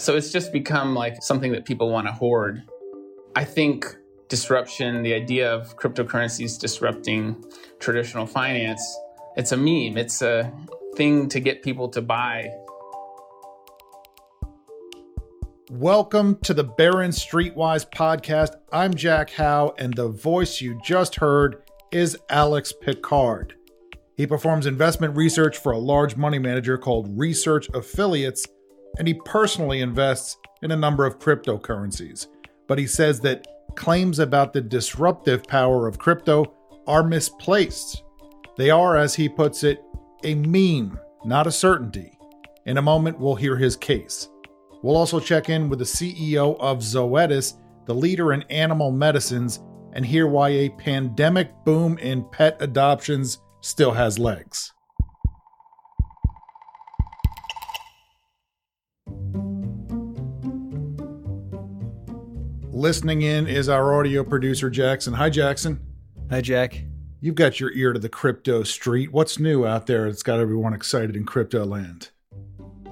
So it's just become like something that people want to hoard. I think disruption, the idea of cryptocurrencies disrupting traditional finance, it's a meme. It's a thing to get people to buy. Welcome to the Barron Streetwise podcast. I'm Jack Hough, and the voice you just heard is Alex Pickard. He performs investment research for a large money manager called Research Affiliates and he personally invests in a number of cryptocurrencies. But he says that claims about the disruptive power of crypto are misplaced. They are, as he puts it, a meme, not a certainty. In a moment, we'll hear his case. We'll also check in with the CEO of Zoetis, the leader in animal medicines, and hear why a pandemic boom in pet adoptions still has legs. Listening in is our audio producer, Jackson. Hi, Jackson. Hi, Jack. You've got your ear to the crypto street. What's new out there that's got everyone excited in crypto land?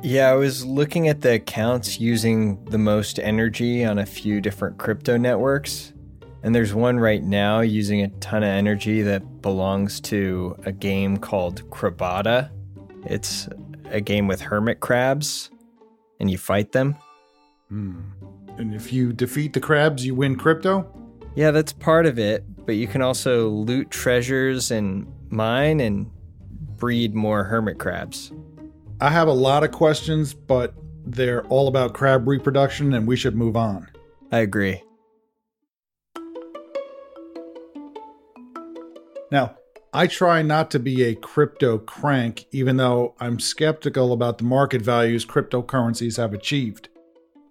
Yeah, I was looking at the accounts using the most energy on a few different crypto networks. And there's one right now using a ton of energy that belongs to a game called Crabada. It's a game with hermit crabs, and you fight them. Hmm. And if you defeat the crabs, you win crypto? Yeah, that's part of it, but you can also loot treasures and mine and breed more hermit crabs. I have a lot of questions, but they're all about crab reproduction, and we should move on. I agree. Now, I try not to be a crypto crank, even though I'm skeptical about the market values cryptocurrencies have achieved.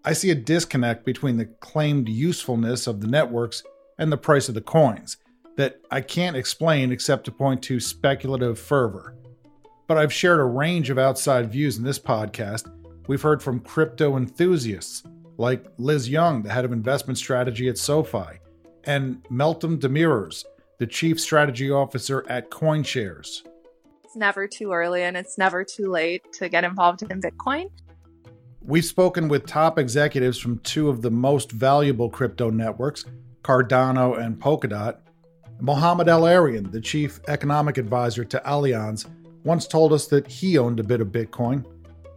I see a disconnect between the claimed usefulness of the networks and the price of the coins that I can't explain except to point to speculative fervor. But I've shared a range of outside views in this podcast. We've heard from crypto enthusiasts like Liz Young, the head of investment strategy at SoFi, and Meltem Demirors, the chief strategy officer at CoinShares. It's never too early and it's never too late to get involved in Bitcoin. We've spoken with top executives from two of the most valuable crypto networks, Cardano and Polkadot. Mohamed El-Erian, the chief economic advisor to Allianz, once told us that he owned a bit of Bitcoin.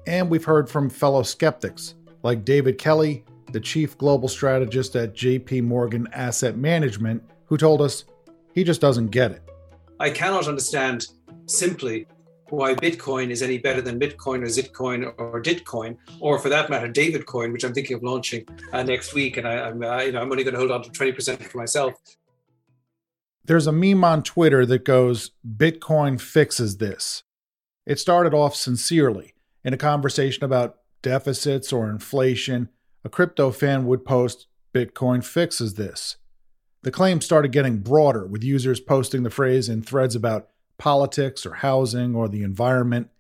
And we've heard from fellow skeptics like David Kelly, the chief global strategist at JP Morgan Asset Management, who told us he just doesn't get it. I cannot understand simply why Bitcoin is any better than Bitcoin or Zitcoin or Ditcoin, or for that matter, David Coin, which I'm thinking of launching uh, next week, and I, am uh, you know I'm only going to hold on to 20% for myself. There's a meme on Twitter that goes, "Bitcoin fixes this." It started off sincerely in a conversation about deficits or inflation. A crypto fan would post, "Bitcoin fixes this." The claim started getting broader, with users posting the phrase in threads about politics or housing or the environment.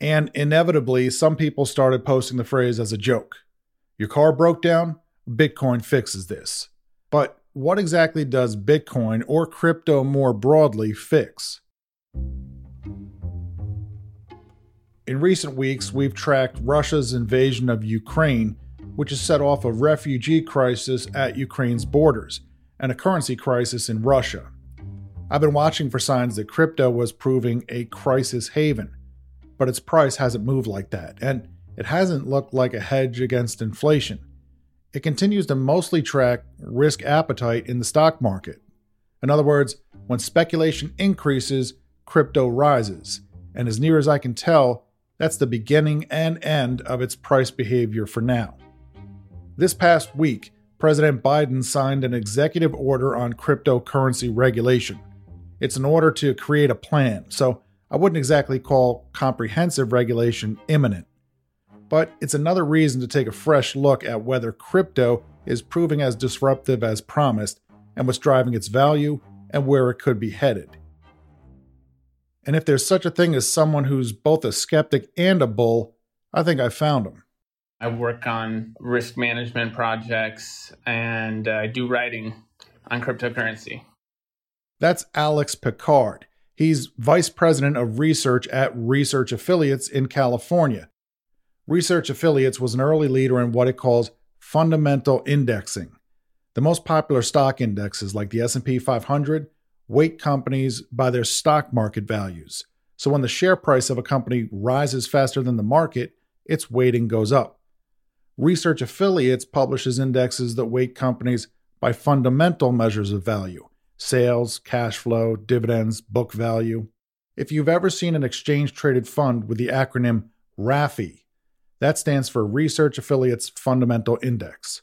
And inevitably, some people started posting the phrase as a joke. Your car broke down? Bitcoin fixes this. But what exactly does Bitcoin or crypto more broadly fix? In recent weeks, we've tracked Russia's invasion of Ukraine, which has set off a refugee crisis at Ukraine's borders and a currency crisis in Russia. I've been watching for signs that crypto was proving a crisis haven, but its price hasn't moved like that, and it hasn't looked like a hedge against inflation. It continues to mostly track risk appetite in the stock market. In other words, when speculation increases, crypto rises, and as near as I can tell, that's the beginning and end of its price behavior for now. This past week, President Biden signed an executive order on cryptocurrency regulation. It's in order to create a plan, so I wouldn't exactly call comprehensive regulation imminent. but it's another reason to take a fresh look at whether crypto is proving as disruptive as promised and what's driving its value and where it could be headed. And if there's such a thing as someone who's both a skeptic and a bull, I think I found him. I work on risk management projects and uh, I do writing on cryptocurrency. That's Alex Pickard. He's vice president of research at Research Affiliates in California. Research Affiliates was an early leader in what it calls fundamental indexing. The most popular stock indexes like the S&P 500 weight companies by their stock market values. So when the share price of a company rises faster than the market, its weighting goes up. Research Affiliates publishes indexes that weight companies by fundamental measures of value sales, cash flow, dividends, book value. If you've ever seen an exchange traded fund with the acronym RAFI, that stands for Research Affiliates Fundamental Index.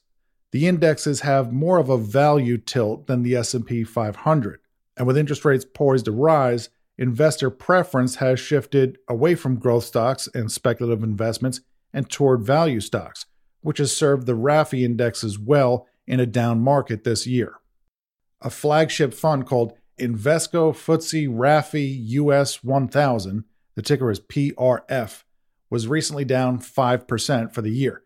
The indexes have more of a value tilt than the S&P 500, and with interest rates poised to rise, investor preference has shifted away from growth stocks and speculative investments and toward value stocks, which has served the RAFI indexes well in a down market this year. A flagship fund called Invesco FTSE RAFI US 1000, the ticker is PRF, was recently down 5% for the year.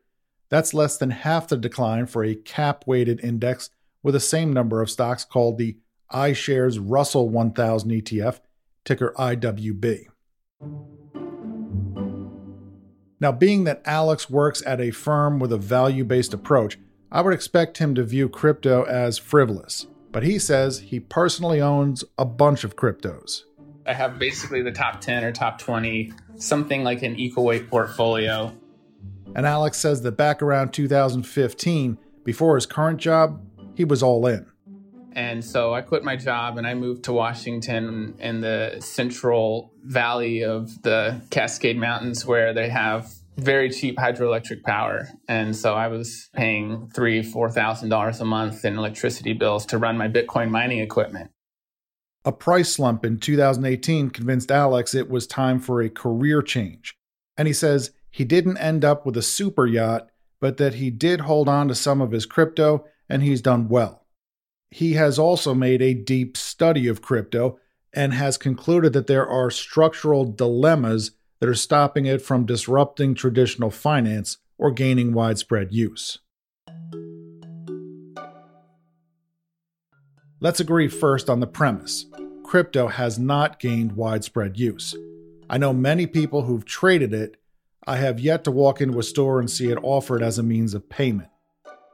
That's less than half the decline for a cap weighted index with the same number of stocks called the iShares Russell 1000 ETF, ticker IWB. Now, being that Alex works at a firm with a value based approach, I would expect him to view crypto as frivolous. But he says he personally owns a bunch of cryptos. I have basically the top 10 or top 20, something like an equal weight portfolio. And Alex says that back around 2015, before his current job, he was all in. And so I quit my job and I moved to Washington in the central valley of the Cascade Mountains where they have very cheap hydroelectric power. And so I was paying three, four thousand dollars a month in electricity bills to run my Bitcoin mining equipment. A price slump in 2018 convinced Alex it was time for a career change. And he says he didn't end up with a super yacht, but that he did hold on to some of his crypto and he's done well he has also made a deep study of crypto and has concluded that there are structural dilemmas that are stopping it from disrupting traditional finance or gaining widespread use. Let's agree first on the premise crypto has not gained widespread use. I know many people who've traded it. I have yet to walk into a store and see it offered as a means of payment.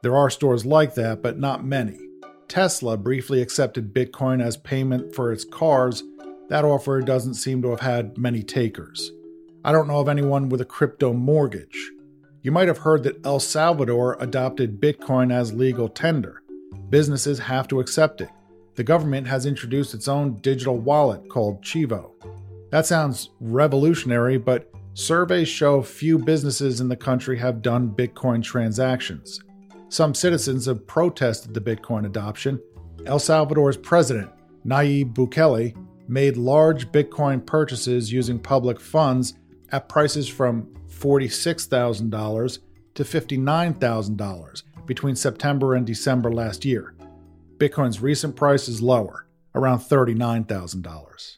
There are stores like that, but not many. Tesla briefly accepted Bitcoin as payment for its cars, that offer doesn't seem to have had many takers. I don't know of anyone with a crypto mortgage. You might have heard that El Salvador adopted Bitcoin as legal tender. Businesses have to accept it. The government has introduced its own digital wallet called Chivo. That sounds revolutionary, but surveys show few businesses in the country have done Bitcoin transactions. Some citizens have protested the Bitcoin adoption. El Salvador's president, Nayib Bukele, made large Bitcoin purchases using public funds at prices from $46,000 to $59,000 between September and December last year. Bitcoin's recent price is lower, around $39,000.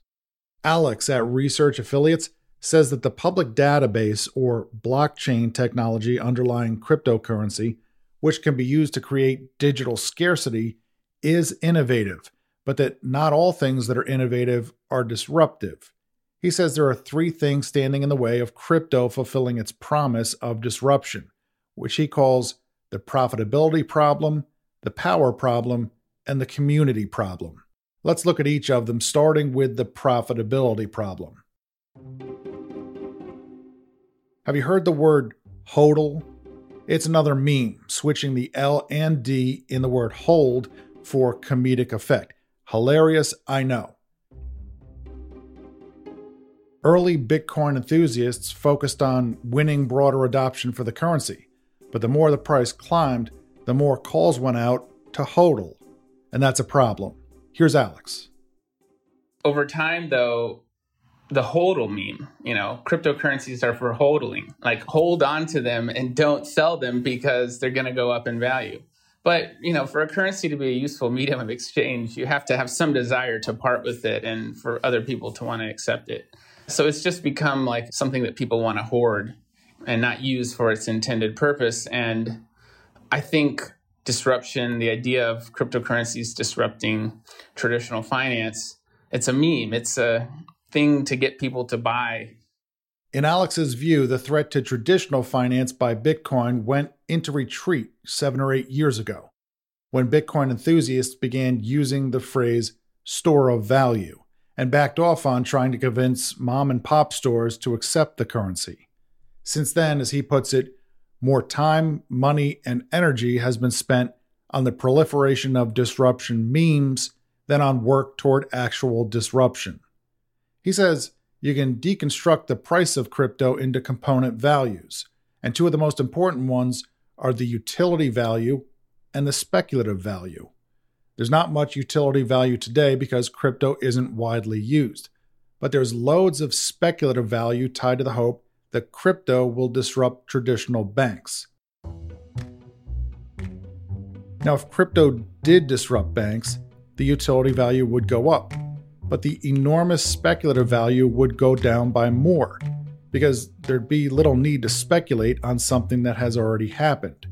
Alex at Research Affiliates says that the public database or blockchain technology underlying cryptocurrency which can be used to create digital scarcity, is innovative, but that not all things that are innovative are disruptive. He says there are three things standing in the way of crypto fulfilling its promise of disruption, which he calls the profitability problem, the power problem, and the community problem. Let's look at each of them, starting with the profitability problem. Have you heard the word HODL it's another meme, switching the L and D in the word hold for comedic effect. Hilarious, I know. Early Bitcoin enthusiasts focused on winning broader adoption for the currency, but the more the price climbed, the more calls went out to hodl, and that's a problem. Here's Alex. Over time, though, the hodl meme. You know, cryptocurrencies are for hodling. Like hold on to them and don't sell them because they're going to go up in value. But you know, for a currency to be a useful medium of exchange, you have to have some desire to part with it, and for other people to want to accept it. So it's just become like something that people want to hoard and not use for its intended purpose. And I think disruption, the idea of cryptocurrencies disrupting traditional finance, it's a meme. It's a thing to get people to buy. In Alex's view, the threat to traditional finance by Bitcoin went into retreat seven or eight years ago, when Bitcoin enthusiasts began using the phrase store of value and backed off on trying to convince mom and pop stores to accept the currency. Since then, as he puts it, more time, money, and energy has been spent on the proliferation of disruption memes than on work toward actual disruption. He says you can deconstruct the price of crypto into component values, and two of the most important ones are the utility value and the speculative value. There's not much utility value today because crypto isn't widely used, but there's loads of speculative value tied to the hope that crypto will disrupt traditional banks. Now, if crypto did disrupt banks, the utility value would go up, but the enormous speculative value would go down by more because there'd be little need to speculate on something that has already happened.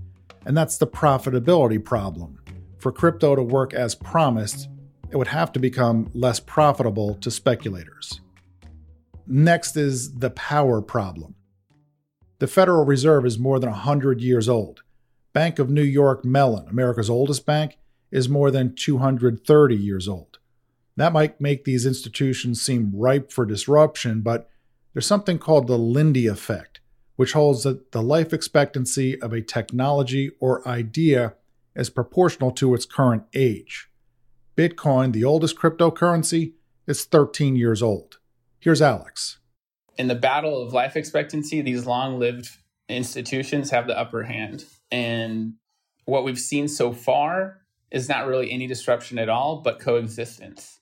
And that's the profitability problem. For crypto to work as promised, it would have to become less profitable to speculators. Next is the power problem. The Federal Reserve is more than 100 years old. Bank of New York Mellon, America's oldest bank, is more than 230 years old. That might make these institutions seem ripe for disruption, but there's something called the Lindy effect, which holds that the life expectancy of a technology or idea is proportional to its current age. Bitcoin, the oldest cryptocurrency, is 13 years old. Here's Alex. In the battle of life expectancy, these long lived institutions have the upper hand. And what we've seen so far is not really any disruption at all, but coexistence.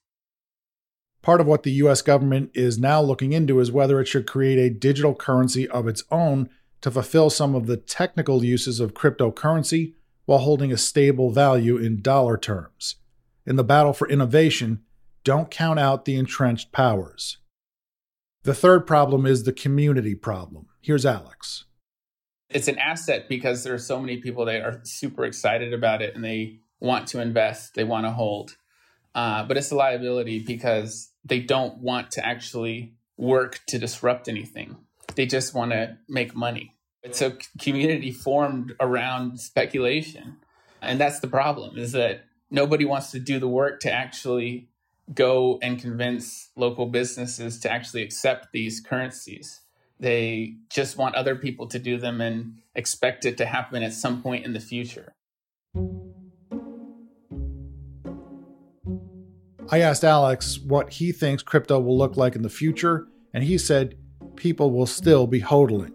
Part of what the US government is now looking into is whether it should create a digital currency of its own to fulfill some of the technical uses of cryptocurrency while holding a stable value in dollar terms. In the battle for innovation, don't count out the entrenched powers. The third problem is the community problem. Here's Alex. It's an asset because there are so many people that are super excited about it and they want to invest, they want to hold. Uh, but it's a liability because they don't want to actually work to disrupt anything. They just want to make money. It's a community formed around speculation. And that's the problem is that nobody wants to do the work to actually go and convince local businesses to actually accept these currencies. They just want other people to do them and expect it to happen at some point in the future. I asked Alex what he thinks crypto will look like in the future, and he said people will still be hodling.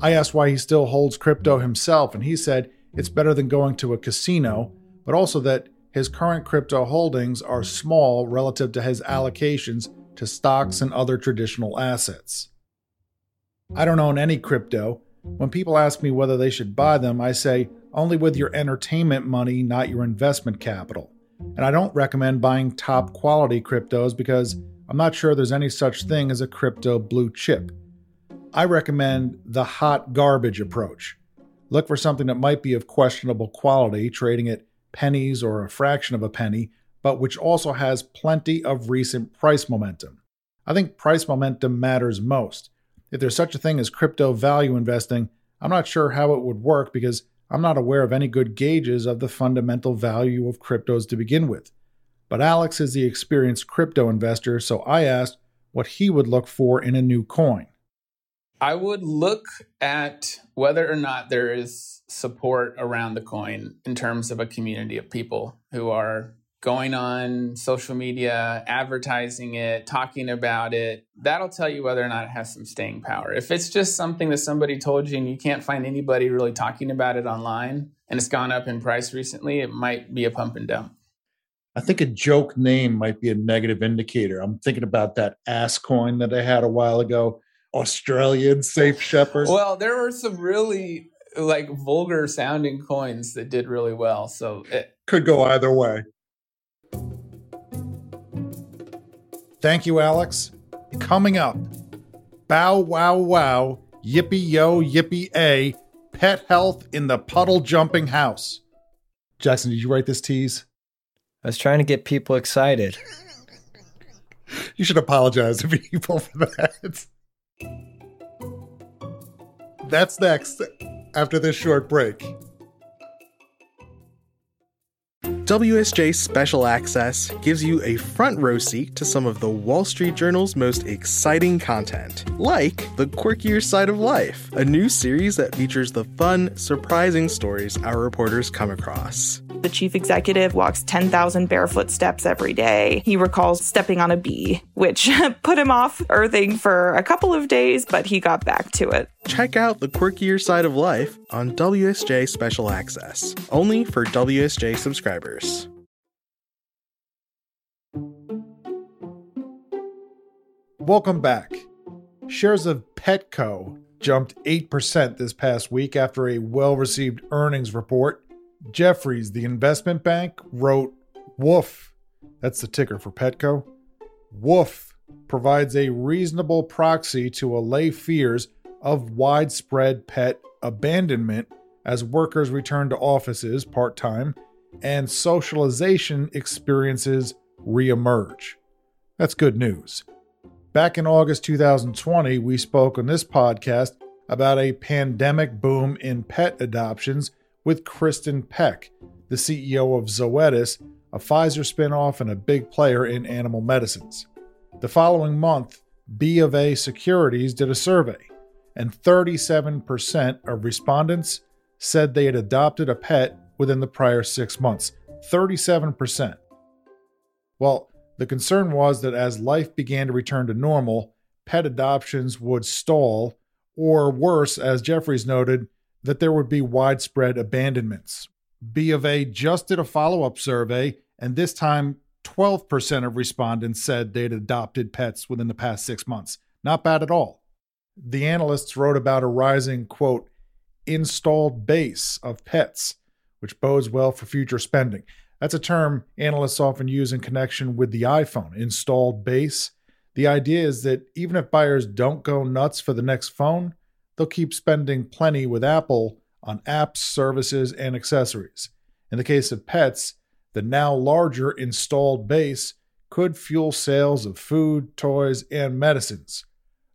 I asked why he still holds crypto himself, and he said it's better than going to a casino, but also that his current crypto holdings are small relative to his allocations to stocks and other traditional assets. I don't own any crypto. When people ask me whether they should buy them, I say only with your entertainment money, not your investment capital. And I don't recommend buying top quality cryptos because I'm not sure there's any such thing as a crypto blue chip. I recommend the hot garbage approach. Look for something that might be of questionable quality, trading at pennies or a fraction of a penny, but which also has plenty of recent price momentum. I think price momentum matters most. If there's such a thing as crypto value investing, I'm not sure how it would work because I'm not aware of any good gauges of the fundamental value of cryptos to begin with. But Alex is the experienced crypto investor, so I asked what he would look for in a new coin. I would look at whether or not there is support around the coin in terms of a community of people who are going on social media, advertising it, talking about it. That'll tell you whether or not it has some staying power. If it's just something that somebody told you and you can't find anybody really talking about it online and it's gone up in price recently, it might be a pump and dump. I think a joke name might be a negative indicator. I'm thinking about that ass coin that I had a while ago. Australian safe shepherd. Well, there were some really like vulgar sounding coins that did really well. So it could go either way. Thank you, Alex. Coming up, bow wow wow, yippee yo, yippee a, pet health in the puddle jumping house. Jackson, did you write this tease? I was trying to get people excited. you should apologize to people for that. That's next after this short break. WSJ Special Access gives you a front row seat to some of the Wall Street Journal's most exciting content, like The Quirkier Side of Life, a new series that features the fun, surprising stories our reporters come across. The chief executive walks 10,000 barefoot steps every day. He recalls stepping on a bee, which put him off earthing for a couple of days, but he got back to it. Check out The Quirkier Side of Life on WSJ Special Access, only for WSJ subscribers. Welcome back. Shares of Petco jumped 8% this past week after a well received earnings report Jefferies, the investment bank, wrote Woof. That's the ticker for Petco. Woof provides a reasonable proxy to allay fears of widespread pet abandonment as workers return to offices part time and socialization experiences reemerge. That's good news. Back in August 2020, we spoke on this podcast about a pandemic boom in pet adoptions with Kristin Peck, the CEO of Zoetis, a Pfizer spinoff and a big player in animal medicines. The following month, B of A Securities did a survey, and 37% of respondents said they had adopted a pet within the prior six months. 37%. Well, the concern was that as life began to return to normal, pet adoptions would stall, or worse, as Jefferies noted, that there would be widespread abandonments. B of A just did a follow up survey, and this time 12% of respondents said they'd adopted pets within the past six months. Not bad at all. The analysts wrote about a rising, quote, installed base of pets, which bodes well for future spending. That's a term analysts often use in connection with the iPhone, installed base. The idea is that even if buyers don't go nuts for the next phone, they'll keep spending plenty with Apple on apps, services, and accessories. In the case of pets, the now larger installed base could fuel sales of food, toys, and medicines.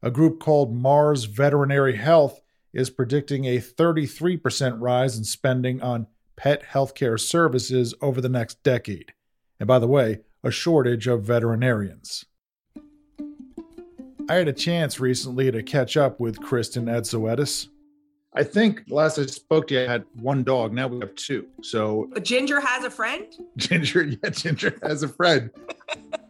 A group called Mars Veterinary Health is predicting a 33% rise in spending on pet healthcare services over the next decade. And by the way, a shortage of veterinarians. I had a chance recently to catch up with Kristin at Zoetis. I think last I spoke to you, I had one dog. Now we have two. So Ginger has a friend. Ginger, yeah, Ginger has a friend.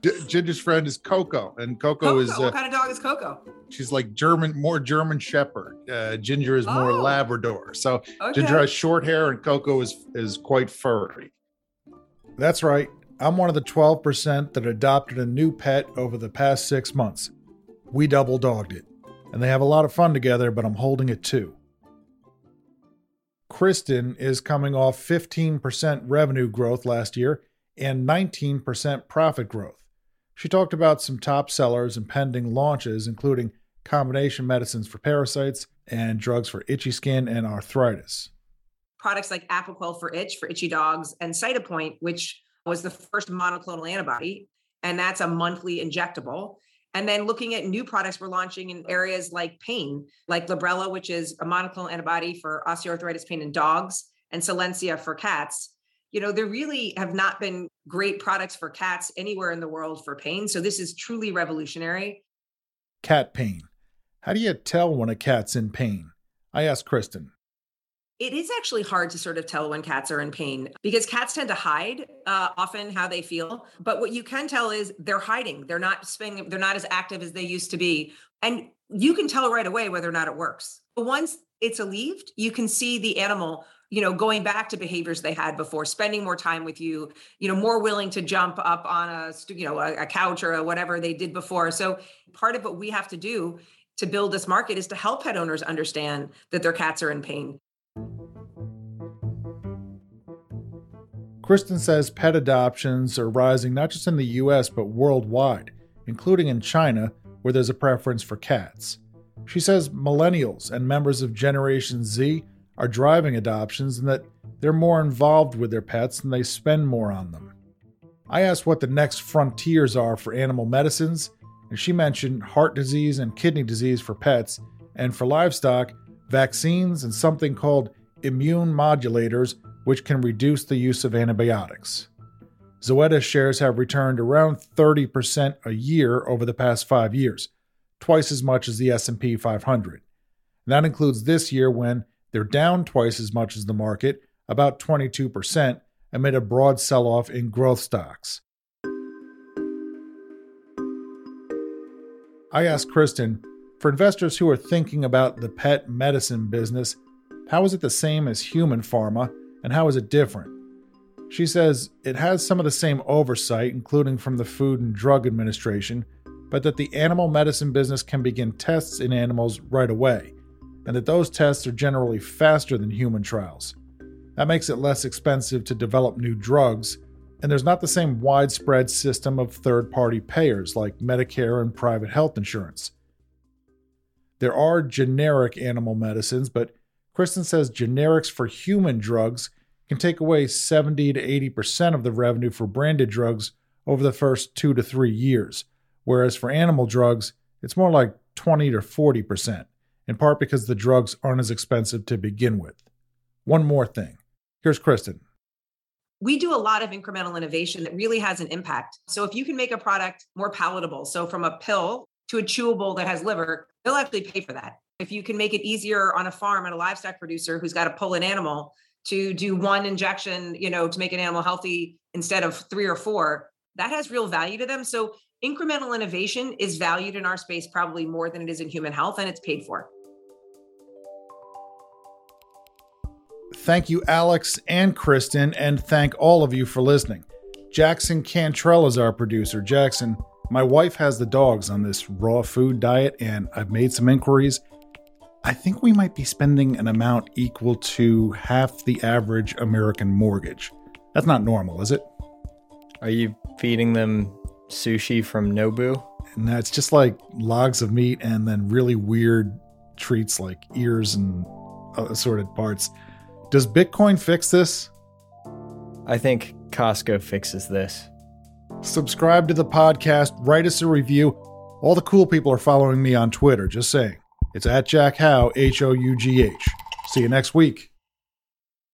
G- Ginger's friend is Coco, and Coco, Coco. is uh, what kind of dog is Coco? She's like German, more German Shepherd. Uh, Ginger is more Oh. Labrador. So Okay. Ginger has short hair, and Coco is is quite furry. That's right. I'm one of the 12% that adopted a new pet over the past six months. We double dogged it, and they have a lot of fun together, but I'm holding it too. Kristin is coming off 15% revenue growth last year and 19% profit growth. She talked about some top sellers and pending launches, including combination medicines for parasites and drugs for itchy skin and arthritis. Products like Apoquel for itch for itchy dogs and Cytopoint, which was the first monoclonal antibody, and that's a monthly injectable. And then looking at new products we're launching in areas like pain, like Librela, which is a monoclonal antibody for osteoarthritis pain in dogs, and Solensia for cats. You know, there really have not been great products for cats anywhere in the world for pain. So this is truly revolutionary. Cat pain. How do you tell when a cat's in pain? I asked Kristin. It is actually hard to sort of tell when cats are in pain because cats tend to hide uh, often how they feel. But what you can tell is they're hiding. They're not spending, they're not as active as they used to be. And you can tell right away whether or not it works. But once it's alleviated, you can see the animal you know going back to behaviors they had before spending more time with you you know more willing to jump up on a you know a, a couch or a whatever they did before so part of what we have to do to build this market is to help pet owners understand that their cats are in pain Kristin says pet adoptions are rising not just in the US but worldwide, including in China, where there's a preference for cats. She says millennials and members of Generation Z are driving adoptions and that they're more involved with their pets and they spend more on them. I asked what the next frontiers are for animal medicines, and she mentioned heart disease and kidney disease for pets, and for livestock, vaccines and something called immune modulators, which can reduce the use of antibiotics. Zoetis shares have returned around 30% a year over the past 5 years, twice as much as the S&P 500. And that includes this year when they're down twice as much as the market, about 22%, amid a broad sell off in growth stocks. I asked Kristin, for investors who are thinking about the pet medicine business, how is it the same as human pharma and how is it different? She says it has some of the same oversight, including from the Food and Drug Administration, but that the animal medicine business can begin tests in animals right away and that those tests are generally faster than human trials. That makes it less expensive to develop new drugs, and there's not the same widespread system of third party payers like Medicare and private health insurance. There are generic animal medicines, but Kristin says generics for human drugs can take away 70 to 80% of the revenue for branded drugs over the first two to three years, whereas for animal drugs, it's more like 20 to 40% in part because the drugs aren't as expensive to begin with. One more thing. Here's Kristin. We do a lot of incremental innovation that really has an impact. So if you can make a product more palatable, so from a pill to a chewable that has liver, they'll actually pay for that. If you can make it easier on a farm and a livestock producer who's got to pull an animal to do one injection, you know, to make an animal healthy instead of three or four, that has real value to them. So incremental innovation is valued in our space probably more than it is in human health and it's paid for. Thank you, Alex and Kristin, and thank all of you for listening. Jackson Cantrell is our producer. Jackson, my wife has the dogs on this raw food diet, and I've made some inquiries. I think we might be spending an amount equal to half the average American mortgage. That's not normal, is it? Are you feeding them sushi from Nobu? And that's just like logs of meat and then really weird treats like ears and assorted parts. Does Bitcoin fix this? I think Costco fixes this. Subscribe to the podcast, write us a review. All the cool people are following me on Twitter, just saying. It's at Jack Hough, H O U G H. See you next week.